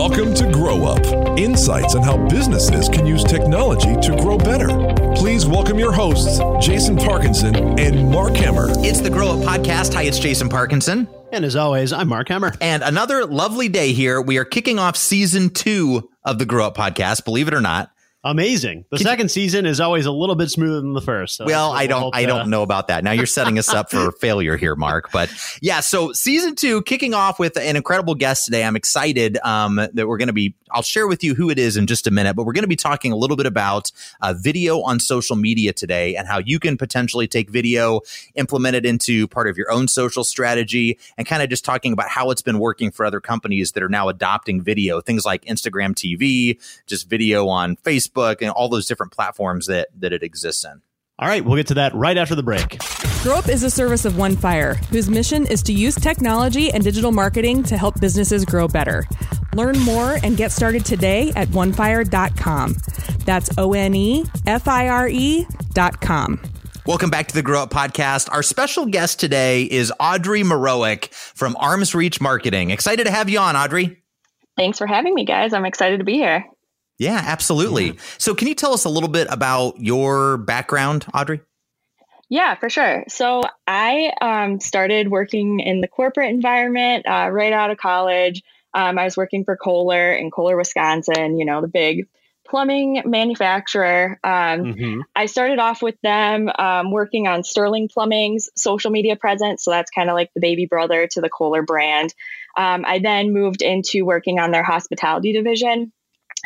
Welcome to Grow Up insights on how businesses can use technology to grow better. Please welcome your hosts, Jason Parkinson and Mark Hemmer. It's the Grow Up Podcast. Hi, it's Jason Parkinson. And as always, I'm Mark Hemmer. And another lovely day here. We are kicking off season two of the Grow Up Podcast, believe it or not. Amazing. The second you, season is always a little bit smoother than the first. So well, I don't, I don't know about that. Now you're setting us up for failure here, Mark. But yeah, so season two kicking off with an incredible guest today. I'm excited um, that we're going to be. I'll share with you who it is in just a minute, but we're going to be talking a little bit about uh, video on social media today and how you can potentially take video, implement it into part of your own social strategy, and kind of just talking about how it's been working for other companies that are now adopting video, things like Instagram TV, just video on Facebook Facebook and all those different platforms that that it exists in. All right, we'll get to that right after the break. Grow Up is a service of One Fire, whose mission is to use technology and digital marketing to help businesses grow better. Learn more and get started today at onefire.com. That's O N E F I R E.com. Welcome back to the Grow Up Podcast. Our special guest today is Audrey Marowick from Arms Reach Marketing. Excited to have you on, Audrey. Thanks for having me, guys. I'm excited to be here. Yeah, absolutely. Yeah. So, can you tell us a little bit about your background, Audrey? Yeah, for sure. So, I um, started working in the corporate environment uh, right out of college. Um, I was working for Kohler in Kohler, Wisconsin, you know, the big plumbing manufacturer. Um, mm-hmm. I started off with them um, working on Sterling Plumbing's social media presence. So that's kind of like the baby brother to the Kohler brand. Um, I then moved into working on their hospitality division.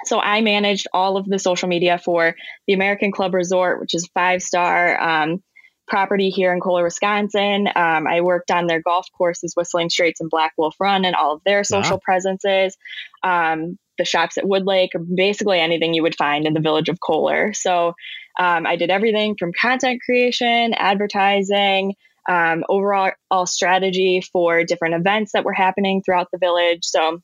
So I managed all of the social media for the American Club Resort, which is five star um, property here in Kohler, Wisconsin. Um, I worked on their golf courses, Whistling Straits and Black Wolf Run, and all of their social presences. Um, the shops at Woodlake, basically anything you would find in the village of Kohler. So um, I did everything from content creation, advertising. Um, overall all strategy for different events that were happening throughout the village. So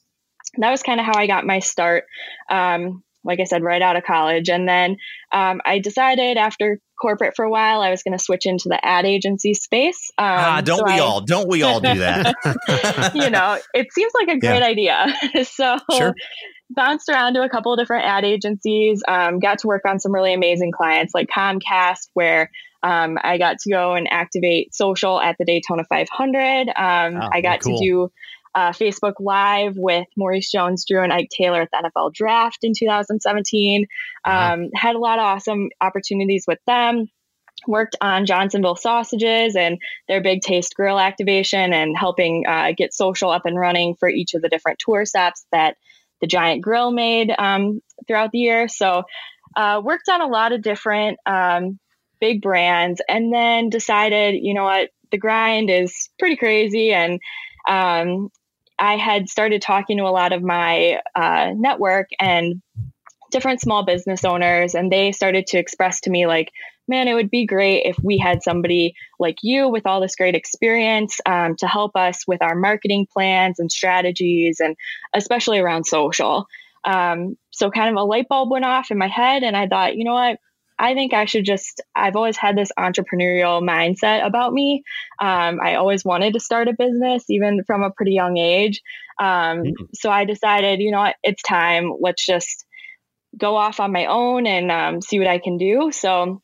that was kind of how I got my start. Um, like I said, right out of college. And then um, I decided after corporate for a while, I was going to switch into the ad agency space. Um, ah, don't so we I, all? Don't we all do that? you know, it seems like a great yeah. idea. so sure. bounced around to a couple of different ad agencies, um, got to work on some really amazing clients like Comcast, where um, I got to go and activate social at the Daytona 500. Um, oh, I got cool. to do uh, Facebook Live with Maurice Jones Drew and Ike Taylor at the NFL Draft in 2017. Um, Had a lot of awesome opportunities with them. Worked on Johnsonville sausages and their big taste grill activation and helping uh, get social up and running for each of the different tour stops that the Giant Grill made um, throughout the year. So, uh, worked on a lot of different um, big brands and then decided, you know what, the grind is pretty crazy and um, I had started talking to a lot of my uh, network and different small business owners, and they started to express to me, like, man, it would be great if we had somebody like you with all this great experience um, to help us with our marketing plans and strategies, and especially around social. Um, so, kind of a light bulb went off in my head, and I thought, you know what? I think I should just, I've always had this entrepreneurial mindset about me. Um, I always wanted to start a business, even from a pretty young age. Um, mm-hmm. So I decided, you know what, it's time. Let's just go off on my own and um, see what I can do. So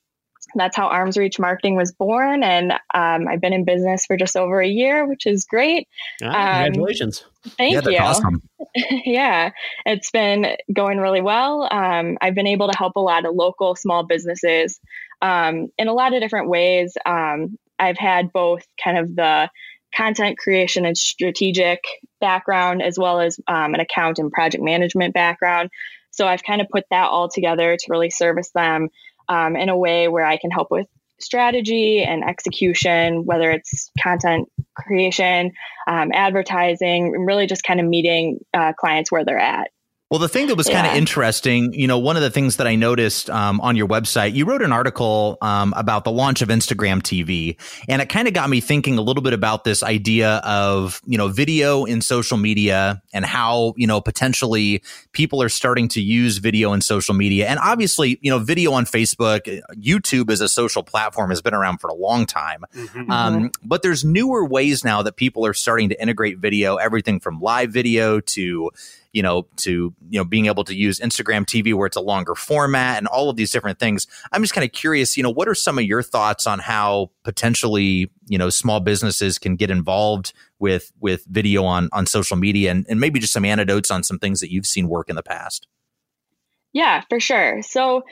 that's how Arms Reach Marketing was born. And um, I've been in business for just over a year, which is great. Ah, um, congratulations. Thank yeah, you. Awesome. yeah, it's been going really well. Um, I've been able to help a lot of local small businesses um, in a lot of different ways. Um, I've had both kind of the content creation and strategic background as well as um, an account and project management background. So I've kind of put that all together to really service them um, in a way where I can help with strategy and execution, whether it's content creation, um, advertising, and really just kind of meeting uh, clients where they're at. Well, the thing that was yeah. kind of interesting, you know, one of the things that I noticed um, on your website, you wrote an article um, about the launch of Instagram TV, and it kind of got me thinking a little bit about this idea of, you know, video in social media and how, you know, potentially people are starting to use video in social media. And obviously, you know, video on Facebook, YouTube as a social platform has been around for a long time. Mm-hmm. Um, but there's newer ways now that people are starting to integrate video, everything from live video to, you know, to, you know, being able to use Instagram TV where it's a longer format and all of these different things. I'm just kind of curious, you know, what are some of your thoughts on how potentially, you know, small businesses can get involved with with video on on social media and, and maybe just some anecdotes on some things that you've seen work in the past? Yeah, for sure. So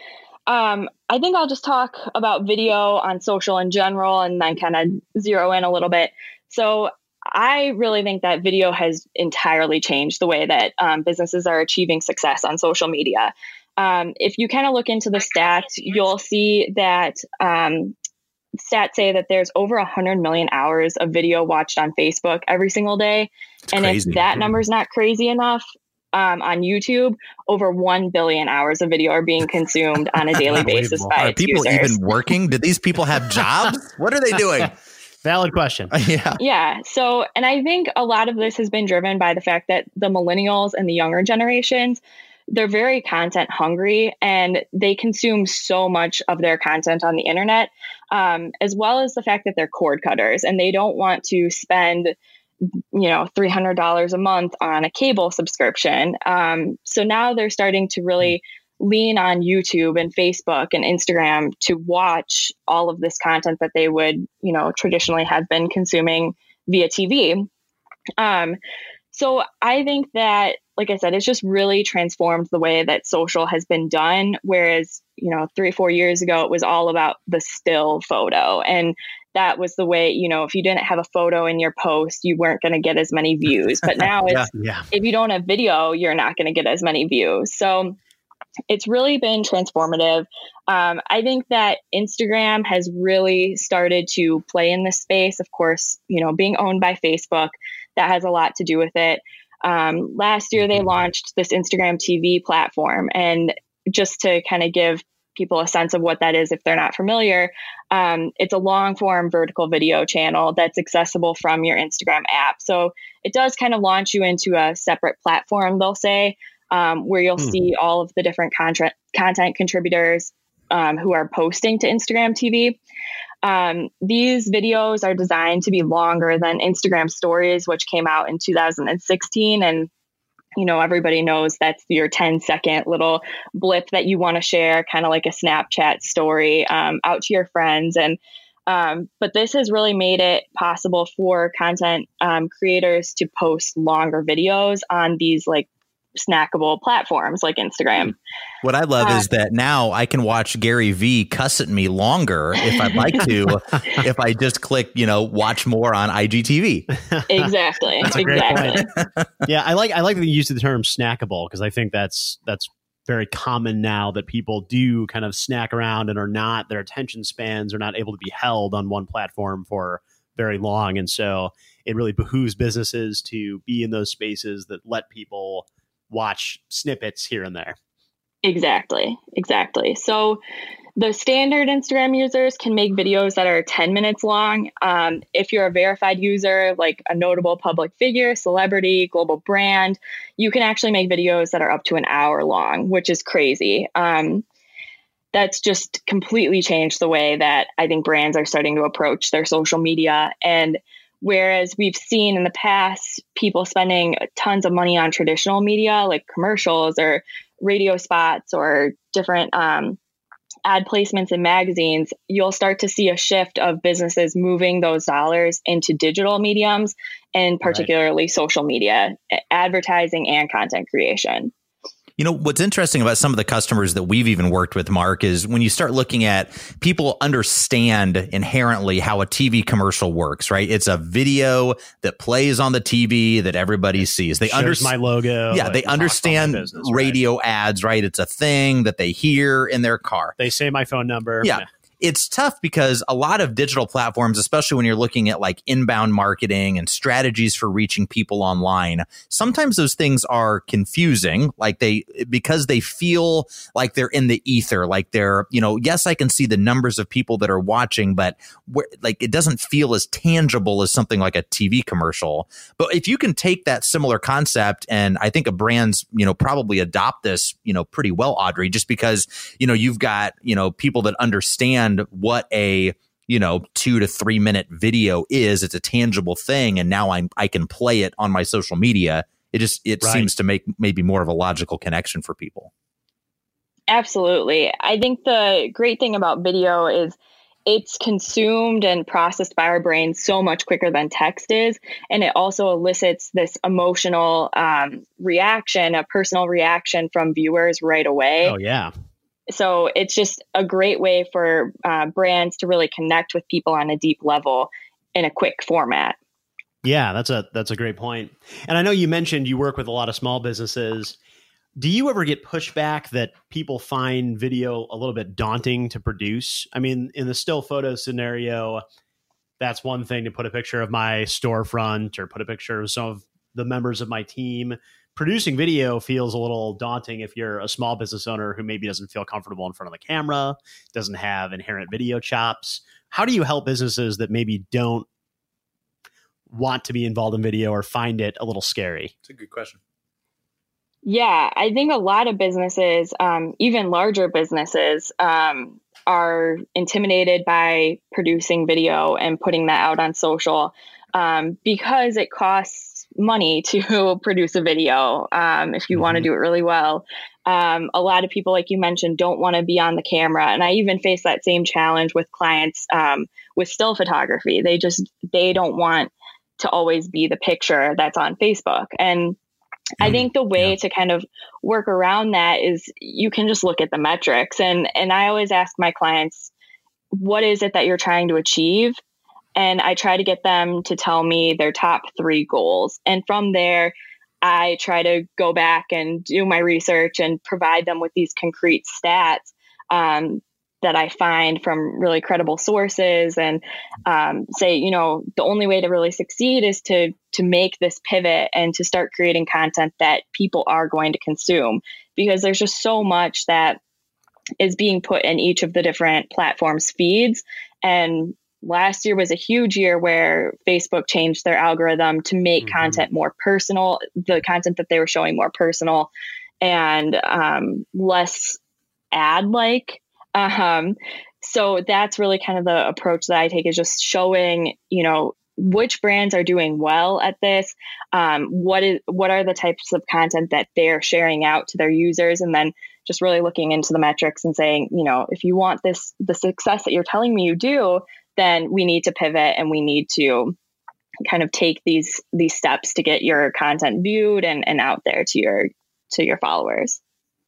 um, I think I'll just talk about video on social in general and then kind of zero in a little bit. So I really think that video has entirely changed the way that um, businesses are achieving success on social media. Um, if you kind of look into the stats, you'll see that um, stats say that there's over 100 million hours of video watched on Facebook every single day. It's and crazy. if that number is not crazy enough, um, on YouTube, over 1 billion hours of video are being consumed on a daily basis by are people users. even working? Do these people have jobs? what are they doing? Valid question. yeah. Yeah. So, and I think a lot of this has been driven by the fact that the millennials and the younger generations, they're very content hungry and they consume so much of their content on the internet, um, as well as the fact that they're cord cutters and they don't want to spend you know $300 a month on a cable subscription um, so now they're starting to really lean on youtube and facebook and instagram to watch all of this content that they would you know traditionally have been consuming via tv um, so i think that like i said it's just really transformed the way that social has been done whereas you know three four years ago it was all about the still photo and that was the way, you know, if you didn't have a photo in your post, you weren't going to get as many views. But now it's, yeah, yeah. if you don't have video, you're not going to get as many views. So it's really been transformative. Um, I think that Instagram has really started to play in this space. Of course, you know, being owned by Facebook, that has a lot to do with it. Um, last year, they mm-hmm. launched this Instagram TV platform. And just to kind of give people a sense of what that is if they're not familiar. Um, it's a long form vertical video channel that's accessible from your Instagram app. So it does kind of launch you into a separate platform, they'll say, um, where you'll hmm. see all of the different content, content contributors um, who are posting to Instagram TV. Um, these videos are designed to be longer than Instagram stories, which came out in 2016 and you know, everybody knows that's your 10 second little blip that you want to share, kind of like a Snapchat story um, out to your friends. And, um, but this has really made it possible for content um, creators to post longer videos on these like snackable platforms like Instagram. What I love uh, is that now I can watch Gary Vee cuss at me longer if I'd like to, if I just click, you know, watch more on IGTV. Exactly. exactly. yeah, I like I like that you use the term snackable because I think that's that's very common now that people do kind of snack around and are not their attention spans are not able to be held on one platform for very long and so it really behooves businesses to be in those spaces that let people watch snippets here and there. Exactly. Exactly. So the standard Instagram users can make videos that are 10 minutes long. Um, if you're a verified user, like a notable public figure, celebrity, global brand, you can actually make videos that are up to an hour long, which is crazy. Um, that's just completely changed the way that I think brands are starting to approach their social media. And Whereas we've seen in the past people spending tons of money on traditional media like commercials or radio spots or different um, ad placements in magazines, you'll start to see a shift of businesses moving those dollars into digital mediums and particularly right. social media, advertising and content creation. You know, what's interesting about some of the customers that we've even worked with, Mark, is when you start looking at people understand inherently how a TV commercial works, right? It's a video that plays on the TV that everybody sees. They understand my logo. Yeah, they understand business, radio right? ads, right? It's a thing that they hear in their car. They say my phone number. Yeah it's tough because a lot of digital platforms, especially when you're looking at like inbound marketing and strategies for reaching people online, sometimes those things are confusing. Like they, because they feel like they're in the ether, like they're, you know, yes, I can see the numbers of people that are watching, but where, like it doesn't feel as tangible as something like a TV commercial. But if you can take that similar concept, and I think a brand's, you know, probably adopt this, you know, pretty well, Audrey, just because, you know, you've got, you know, people that understand understand what a you know two to three minute video is it's a tangible thing and now i'm i can play it on my social media it just it right. seems to make maybe more of a logical connection for people. Absolutely. I think the great thing about video is it's consumed and processed by our brains so much quicker than text is. And it also elicits this emotional um, reaction, a personal reaction from viewers right away. Oh, yeah. So it's just a great way for uh, brands to really connect with people on a deep level in a quick format. Yeah, that's a that's a great point. And I know you mentioned you work with a lot of small businesses do you ever get pushback that people find video a little bit daunting to produce? I mean, in the still photo scenario, that's one thing to put a picture of my storefront or put a picture of some of the members of my team. Producing video feels a little daunting if you're a small business owner who maybe doesn't feel comfortable in front of the camera, doesn't have inherent video chops. How do you help businesses that maybe don't want to be involved in video or find it a little scary? It's a good question. Yeah, I think a lot of businesses, um, even larger businesses, um, are intimidated by producing video and putting that out on social um, because it costs money to produce a video um, if you mm-hmm. want to do it really well. Um, a lot of people, like you mentioned, don't want to be on the camera, and I even face that same challenge with clients um, with still photography. They just they don't want to always be the picture that's on Facebook and I think the way yeah. to kind of work around that is you can just look at the metrics and and I always ask my clients what is it that you're trying to achieve and I try to get them to tell me their top 3 goals. And from there I try to go back and do my research and provide them with these concrete stats um, that I find from really credible sources and um, say, you know, the only way to really succeed is to to make this pivot and to start creating content that people are going to consume. Because there's just so much that is being put in each of the different platforms feeds. And last year was a huge year where Facebook changed their algorithm to make mm-hmm. content more personal, the content that they were showing more personal and um, less ad like. Um, so that's really kind of the approach that I take is just showing, you know, which brands are doing well at this. Um, what is what are the types of content that they're sharing out to their users, and then just really looking into the metrics and saying, you know, if you want this the success that you're telling me you do, then we need to pivot and we need to kind of take these these steps to get your content viewed and, and out there to your to your followers.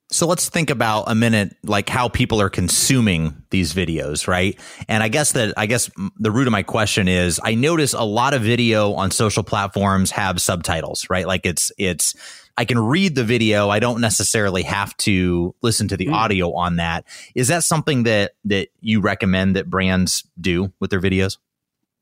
So let's think about a minute, like how people are consuming these videos, right? And I guess that, I guess the root of my question is I notice a lot of video on social platforms have subtitles, right? Like it's, it's, I can read the video. I don't necessarily have to listen to the mm. audio on that. Is that something that, that you recommend that brands do with their videos?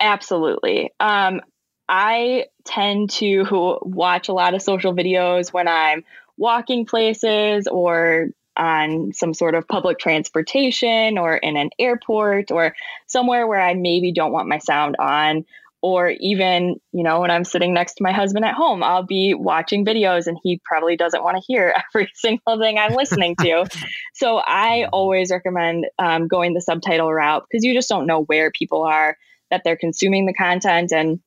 Absolutely. Um, I tend to watch a lot of social videos when I'm walking places or on some sort of public transportation or in an airport or somewhere where I maybe don't want my sound on. Or even, you know, when I'm sitting next to my husband at home, I'll be watching videos and he probably doesn't want to hear every single thing I'm listening to. so I always recommend um, going the subtitle route because you just don't know where people are, that they're consuming the content. And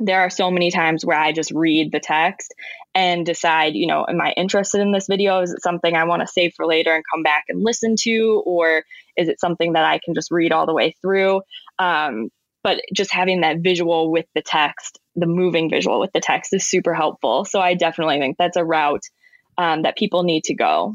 there are so many times where I just read the text and decide, you know, am I interested in this video? Is it something I want to save for later and come back and listen to? Or is it something that I can just read all the way through? Um, but just having that visual with the text, the moving visual with the text is super helpful. So I definitely think that's a route um, that people need to go.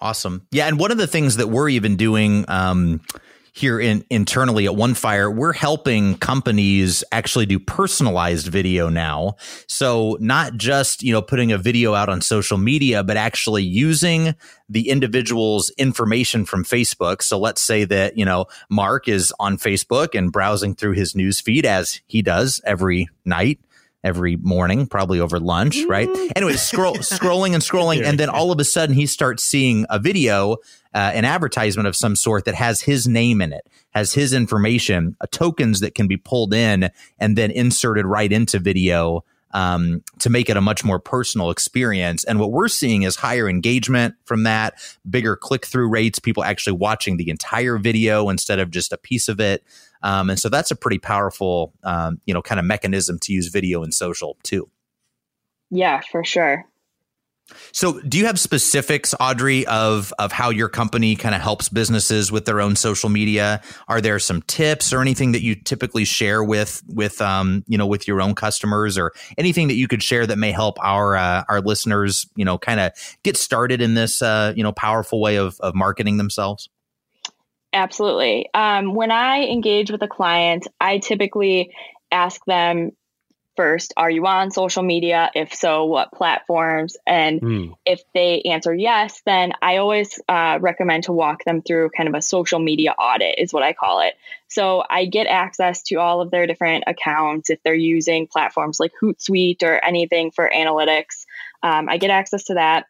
Awesome. Yeah. And one of the things that we're even doing, um, here in internally at OneFire, we're helping companies actually do personalized video now. So not just, you know, putting a video out on social media, but actually using the individual's information from Facebook. So let's say that, you know, Mark is on Facebook and browsing through his news feed as he does every night every morning, probably over lunch, right? Mm. Anyway, scroll, scrolling and scrolling, and then all of a sudden he starts seeing a video, uh, an advertisement of some sort that has his name in it, has his information, uh, tokens that can be pulled in and then inserted right into video. Um, to make it a much more personal experience. And what we're seeing is higher engagement from that, bigger click through rates, people actually watching the entire video instead of just a piece of it. Um, and so that's a pretty powerful, um, you know, kind of mechanism to use video and social too. Yeah, for sure. So, do you have specifics, Audrey, of of how your company kind of helps businesses with their own social media? Are there some tips or anything that you typically share with with um, you know with your own customers, or anything that you could share that may help our uh, our listeners, you know, kind of get started in this uh, you know powerful way of of marketing themselves? Absolutely. Um, when I engage with a client, I typically ask them first are you on social media? If so what platforms? And mm. if they answer yes then i always uh, recommend to walk them through kind of a social media audit is what i call it. So i get access to all of their different accounts if they're using platforms like hootsuite or anything for analytics. Um, i get access to that.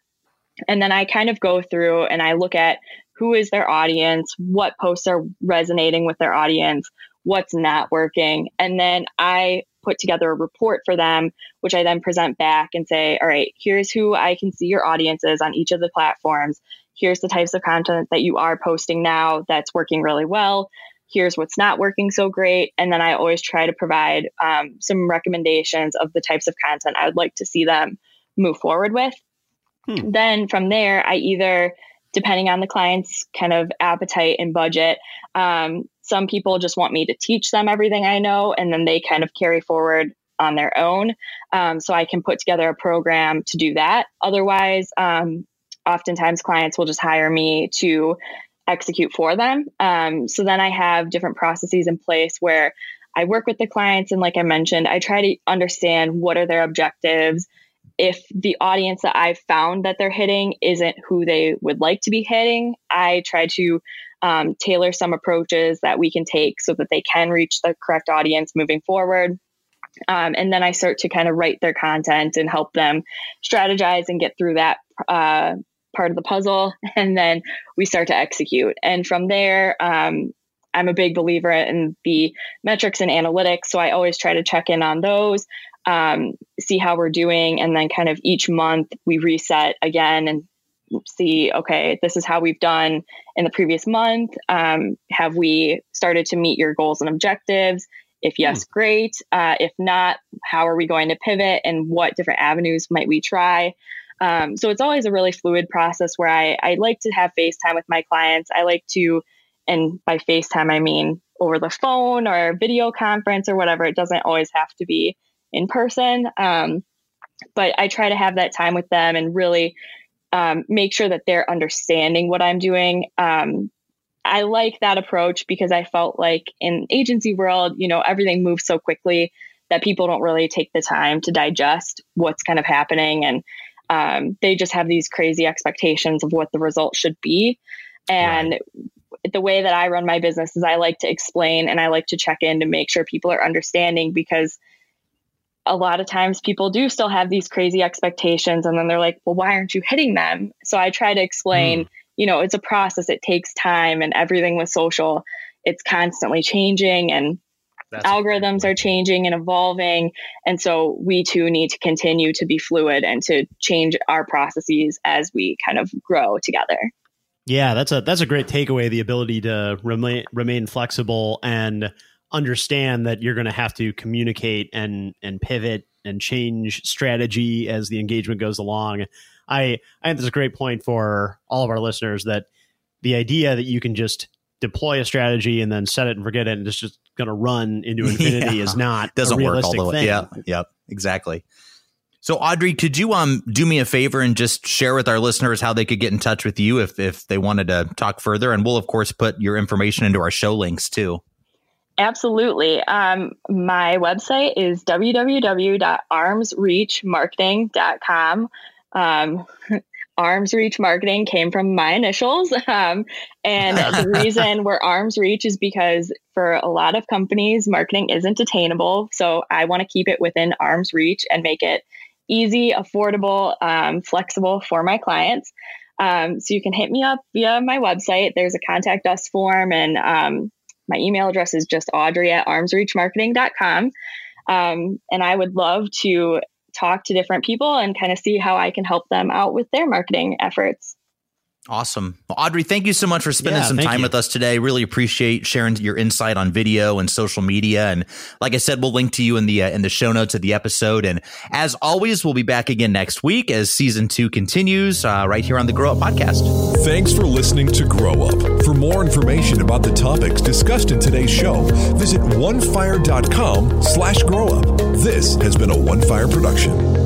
And then i kind of go through and i look at who is their audience what posts are resonating with their audience what's not working. And then I put together a report for them, which I then present back and say, all right, here's who I can see your audiences on each of the platforms. Here's the types of content that you are posting now that's working really well. Here's what's not working so great. And then I always try to provide um, some recommendations of the types of content I would like to see them move forward with. Hmm. Then from there, I either, depending on the client's kind of appetite and budget, um, some people just want me to teach them everything I know, and then they kind of carry forward on their own. Um, so I can put together a program to do that. Otherwise, um, oftentimes clients will just hire me to execute for them. Um, so then I have different processes in place where I work with the clients, and like I mentioned, I try to understand what are their objectives. If the audience that I've found that they're hitting isn't who they would like to be hitting, I try to um, tailor some approaches that we can take so that they can reach the correct audience moving forward. Um, and then I start to kind of write their content and help them strategize and get through that uh, part of the puzzle. And then we start to execute. And from there, um, I'm a big believer in the metrics and analytics. So I always try to check in on those, um, see how we're doing. And then kind of each month we reset again and see, okay, this is how we've done in the previous month. Um, have we started to meet your goals and objectives? If yes, hmm. great. Uh, if not, how are we going to pivot and what different avenues might we try? Um, so it's always a really fluid process where I, I like to have FaceTime with my clients. I like to, and by FaceTime, I mean over the phone or video conference or whatever. It doesn't always have to be in person. Um, but I try to have that time with them and really um, make sure that they're understanding what I'm doing. Um, I like that approach because I felt like in agency world, you know, everything moves so quickly that people don't really take the time to digest what's kind of happening, and um, they just have these crazy expectations of what the result should be. And right. the way that I run my business is I like to explain and I like to check in to make sure people are understanding because a lot of times people do still have these crazy expectations and then they're like, well, why aren't you hitting them? So I try to explain, mm. you know, it's a process, it takes time, and everything with social, it's constantly changing and That's algorithms are changing and evolving. And so we too need to continue to be fluid and to change our processes as we kind of grow together. Yeah, that's a that's a great takeaway. The ability to remain remain flexible and understand that you're going to have to communicate and and pivot and change strategy as the engagement goes along. I I think that's a great point for all of our listeners that the idea that you can just deploy a strategy and then set it and forget it and it's just going to run into infinity yeah. is not doesn't work all the way. Thing. Yeah, yep, exactly. So Audrey, could you um do me a favor and just share with our listeners how they could get in touch with you if if they wanted to talk further and we'll of course put your information into our show links too. Absolutely. Um, my website is www.armsreachmarketing.com. Um, Arms Reach Marketing came from my initials. Um, and the reason we're Arms Reach is because for a lot of companies, marketing isn't attainable. So I want to keep it within Arms Reach and make it easy, affordable, um, flexible for my clients. Um, so you can hit me up via my website. There's a contact us form and um, my email address is just audrey at armsreachmarketing.com. Um, and I would love to talk to different people and kind of see how I can help them out with their marketing efforts. Awesome. Well, Audrey, thank you so much for spending yeah, some time you. with us today. Really appreciate sharing your insight on video and social media. And like I said, we'll link to you in the uh, in the show notes of the episode. And as always, we'll be back again next week as season two continues uh, right here on the Grow Up podcast. Thanks for listening to Grow Up. For more information about the topics discussed in today's show, visit onefire.com slash grow up. This has been a One Fire production.